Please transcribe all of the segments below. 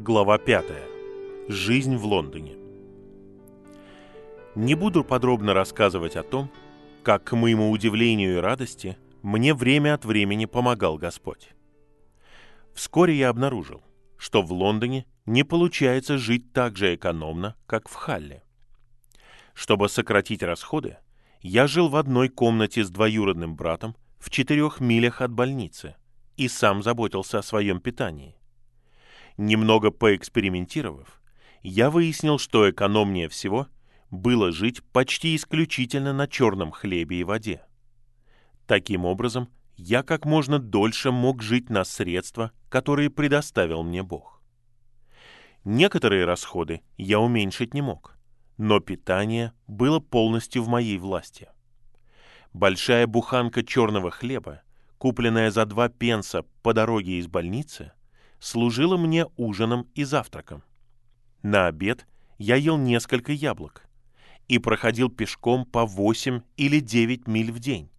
Глава 5. Жизнь в Лондоне. Не буду подробно рассказывать о том, как, к моему удивлению и радости, мне время от времени помогал Господь. Вскоре я обнаружил, что в Лондоне не получается жить так же экономно, как в Халле. Чтобы сократить расходы, я жил в одной комнате с двоюродным братом в четырех милях от больницы и сам заботился о своем питании. Немного поэкспериментировав, я выяснил, что экономнее всего было жить почти исключительно на черном хлебе и воде. Таким образом, я как можно дольше мог жить на средства, которые предоставил мне Бог. Некоторые расходы я уменьшить не мог, но питание было полностью в моей власти. Большая буханка черного хлеба, купленная за два пенса по дороге из больницы, служила мне ужином и завтраком. На обед я ел несколько яблок и проходил пешком по 8 или 9 миль в день,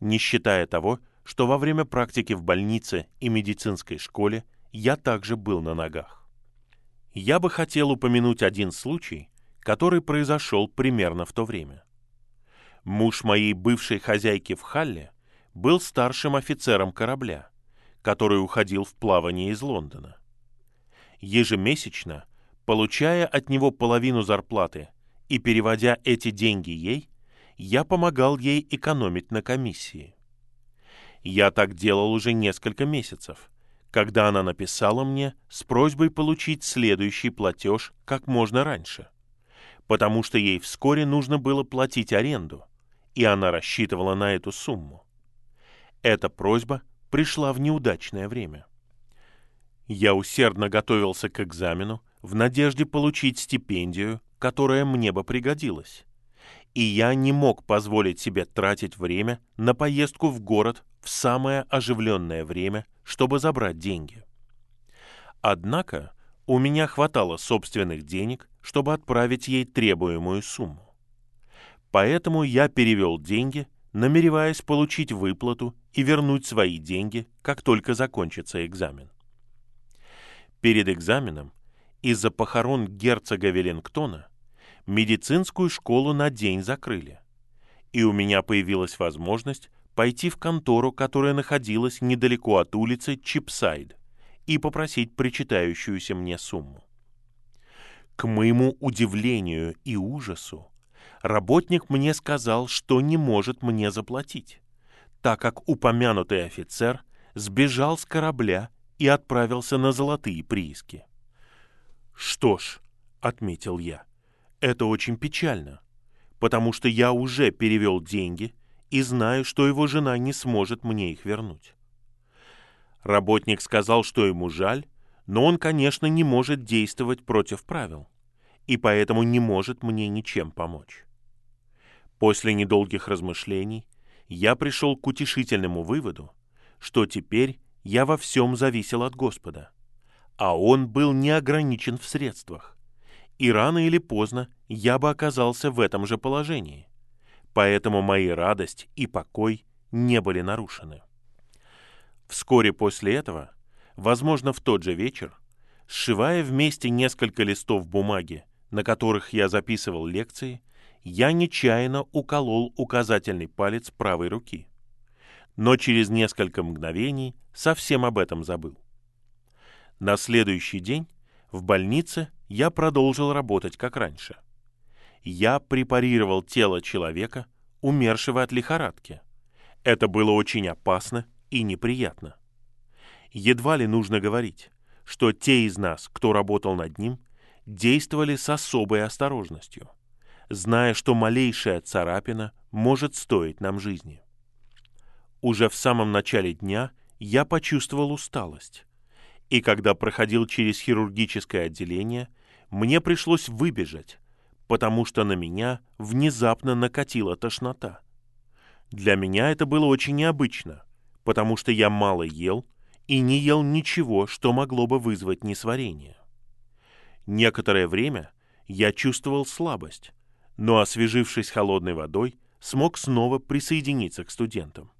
не считая того, что во время практики в больнице и медицинской школе я также был на ногах. Я бы хотел упомянуть один случай, который произошел примерно в то время. Муж моей бывшей хозяйки в Халле был старшим офицером корабля – который уходил в плавание из Лондона. Ежемесячно, получая от него половину зарплаты и переводя эти деньги ей, я помогал ей экономить на комиссии. Я так делал уже несколько месяцев, когда она написала мне с просьбой получить следующий платеж как можно раньше, потому что ей вскоре нужно было платить аренду, и она рассчитывала на эту сумму. Эта просьба пришла в неудачное время. Я усердно готовился к экзамену в надежде получить стипендию, которая мне бы пригодилась. И я не мог позволить себе тратить время на поездку в город в самое оживленное время, чтобы забрать деньги. Однако у меня хватало собственных денег, чтобы отправить ей требуемую сумму. Поэтому я перевел деньги намереваясь получить выплату и вернуть свои деньги, как только закончится экзамен. Перед экзаменом из-за похорон герцога Веллингтона медицинскую школу на день закрыли, и у меня появилась возможность пойти в контору, которая находилась недалеко от улицы Чипсайд, и попросить причитающуюся мне сумму. К моему удивлению и ужасу, работник мне сказал, что не может мне заплатить, так как упомянутый офицер сбежал с корабля и отправился на золотые прииски. «Что ж», — отметил я, — «это очень печально, потому что я уже перевел деньги и знаю, что его жена не сможет мне их вернуть». Работник сказал, что ему жаль, но он, конечно, не может действовать против правил, и поэтому не может мне ничем помочь. После недолгих размышлений я пришел к утешительному выводу, что теперь я во всем зависел от Господа, а Он был не ограничен в средствах, и рано или поздно я бы оказался в этом же положении. Поэтому мои радость и покой не были нарушены. Вскоре после этого, возможно, в тот же вечер, сшивая вместе несколько листов бумаги, на которых я записывал лекции, я нечаянно уколол указательный палец правой руки. Но через несколько мгновений совсем об этом забыл. На следующий день в больнице я продолжил работать как раньше. Я препарировал тело человека, умершего от лихорадки. Это было очень опасно и неприятно. Едва ли нужно говорить, что те из нас, кто работал над ним, действовали с особой осторожностью – зная, что малейшая царапина может стоить нам жизни. Уже в самом начале дня я почувствовал усталость, и когда проходил через хирургическое отделение, мне пришлось выбежать, потому что на меня внезапно накатила тошнота. Для меня это было очень необычно, потому что я мало ел и не ел ничего, что могло бы вызвать несварение. Некоторое время я чувствовал слабость, но, освежившись холодной водой, смог снова присоединиться к студентам.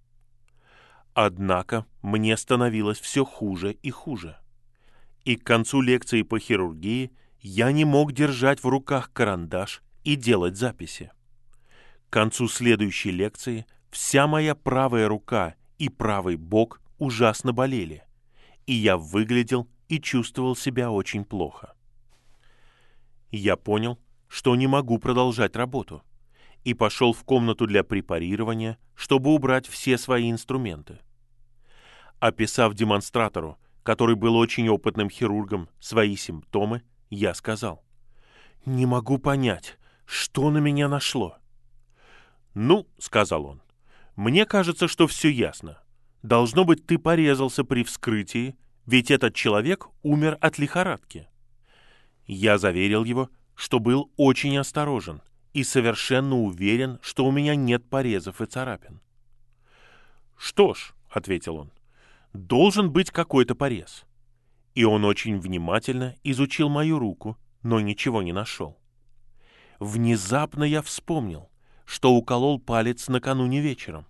Однако мне становилось все хуже и хуже. и к концу лекции по хирургии я не мог держать в руках карандаш и делать записи. К концу следующей лекции вся моя правая рука и правый бок ужасно болели, и я выглядел и чувствовал себя очень плохо. Я понял, что не могу продолжать работу, и пошел в комнату для препарирования, чтобы убрать все свои инструменты. Описав демонстратору, который был очень опытным хирургом, свои симптомы, я сказал, «Не могу понять, что на меня нашло». «Ну», — сказал он, — «мне кажется, что все ясно. Должно быть, ты порезался при вскрытии, ведь этот человек умер от лихорадки». Я заверил его, что был очень осторожен и совершенно уверен, что у меня нет порезов и царапин. «Что ж», — ответил он, — «должен быть какой-то порез». И он очень внимательно изучил мою руку, но ничего не нашел. Внезапно я вспомнил, что уколол палец накануне вечером,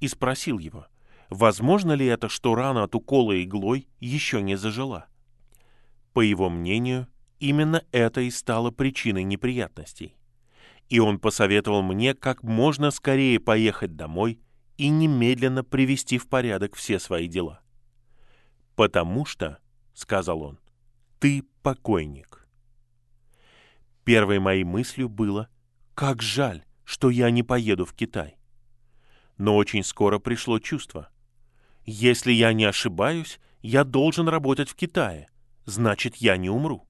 и спросил его, возможно ли это, что рана от укола иглой еще не зажила. По его мнению, именно это и стало причиной неприятностей. И он посоветовал мне как можно скорее поехать домой и немедленно привести в порядок все свои дела. «Потому что», — сказал он, — «ты покойник». Первой моей мыслью было, как жаль, что я не поеду в Китай. Но очень скоро пришло чувство. Если я не ошибаюсь, я должен работать в Китае, значит, я не умру.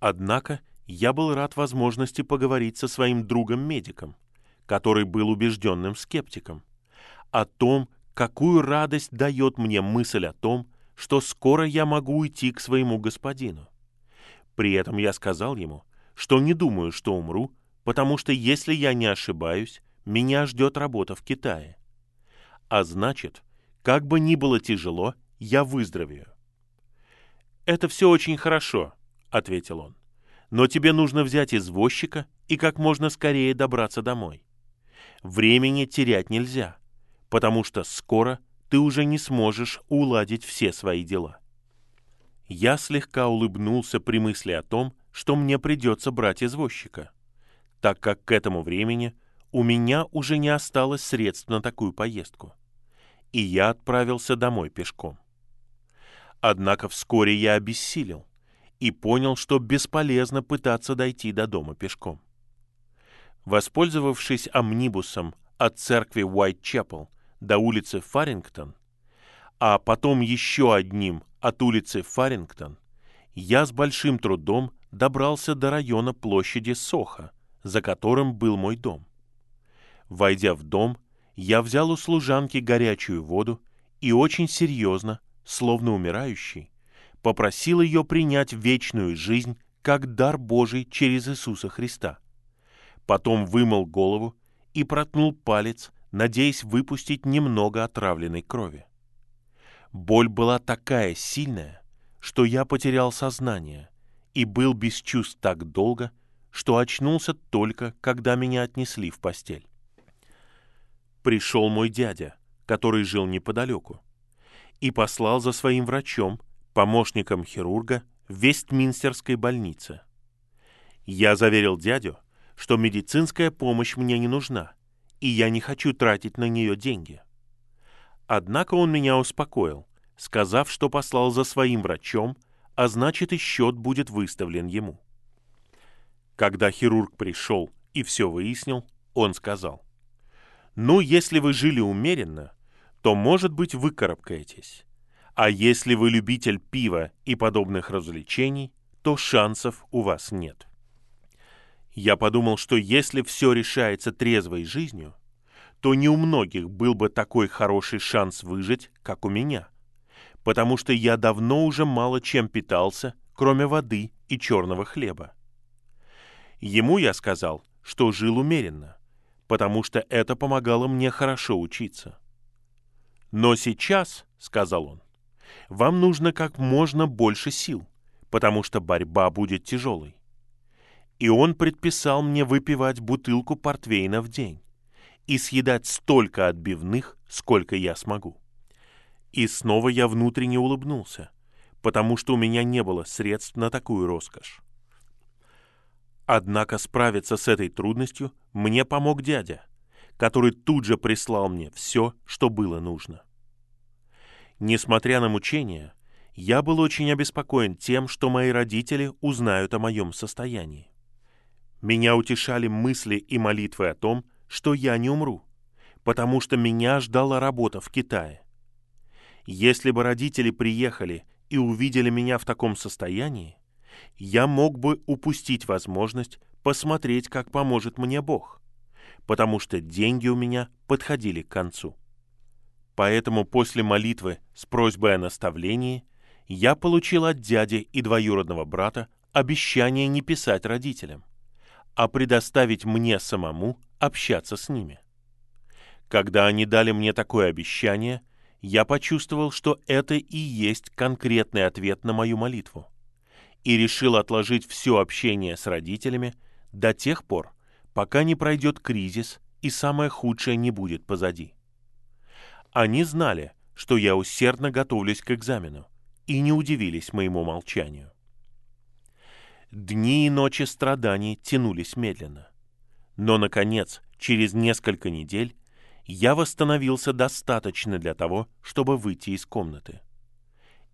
Однако я был рад возможности поговорить со своим другом-медиком, который был убежденным скептиком, о том, какую радость дает мне мысль о том, что скоро я могу уйти к своему господину. При этом я сказал ему, что не думаю, что умру, потому что если я не ошибаюсь, меня ждет работа в Китае. А значит, как бы ни было тяжело, я выздоровею. «Это все очень хорошо», — ответил он. «Но тебе нужно взять извозчика и как можно скорее добраться домой. Времени терять нельзя, потому что скоро ты уже не сможешь уладить все свои дела». Я слегка улыбнулся при мысли о том, что мне придется брать извозчика, так как к этому времени у меня уже не осталось средств на такую поездку, и я отправился домой пешком. Однако вскоре я обессилел и понял, что бесполезно пытаться дойти до дома пешком. Воспользовавшись амнибусом от церкви Уайт-Чепел до улицы Фарингтон, а потом еще одним от улицы Фарингтон, я с большим трудом добрался до района площади Соха, за которым был мой дом. Войдя в дом, я взял у служанки горячую воду и очень серьезно, словно умирающий, попросил ее принять вечную жизнь как дар Божий через Иисуса Христа. Потом вымыл голову и проткнул палец, надеясь выпустить немного отравленной крови. Боль была такая сильная, что я потерял сознание и был без чувств так долго, что очнулся только, когда меня отнесли в постель. Пришел мой дядя, который жил неподалеку, и послал за своим врачом, помощником хирурга в Вестминстерской больнице. Я заверил дядю, что медицинская помощь мне не нужна, и я не хочу тратить на нее деньги. Однако он меня успокоил, сказав, что послал за своим врачом, а значит и счет будет выставлен ему. Когда хирург пришел и все выяснил, он сказал, «Ну, если вы жили умеренно, то, может быть, вы карабкаетесь. А если вы любитель пива и подобных развлечений, то шансов у вас нет. Я подумал, что если все решается трезвой жизнью, то не у многих был бы такой хороший шанс выжить, как у меня. Потому что я давно уже мало чем питался, кроме воды и черного хлеба. Ему я сказал, что жил умеренно, потому что это помогало мне хорошо учиться. «Но сейчас», — сказал он, вам нужно как можно больше сил, потому что борьба будет тяжелой. И он предписал мне выпивать бутылку портвейна в день и съедать столько отбивных, сколько я смогу. И снова я внутренне улыбнулся, потому что у меня не было средств на такую роскошь. Однако справиться с этой трудностью мне помог дядя, который тут же прислал мне все, что было нужно. Несмотря на мучения, я был очень обеспокоен тем, что мои родители узнают о моем состоянии. Меня утешали мысли и молитвы о том, что я не умру, потому что меня ждала работа в Китае. Если бы родители приехали и увидели меня в таком состоянии, я мог бы упустить возможность посмотреть, как поможет мне Бог, потому что деньги у меня подходили к концу. Поэтому после молитвы с просьбой о наставлении я получил от дяди и двоюродного брата обещание не писать родителям, а предоставить мне самому общаться с ними. Когда они дали мне такое обещание, я почувствовал, что это и есть конкретный ответ на мою молитву, и решил отложить все общение с родителями до тех пор, пока не пройдет кризис и самое худшее не будет позади. Они знали, что я усердно готовлюсь к экзамену, и не удивились моему молчанию. Дни и ночи страданий тянулись медленно. Но, наконец, через несколько недель я восстановился достаточно для того, чтобы выйти из комнаты.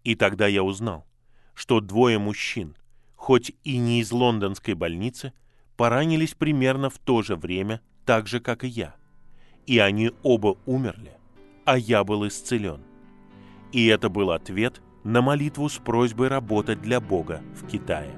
И тогда я узнал, что двое мужчин, хоть и не из лондонской больницы, поранились примерно в то же время, так же, как и я. И они оба умерли, а я был исцелен. И это был ответ на молитву с просьбой работать для Бога в Китае.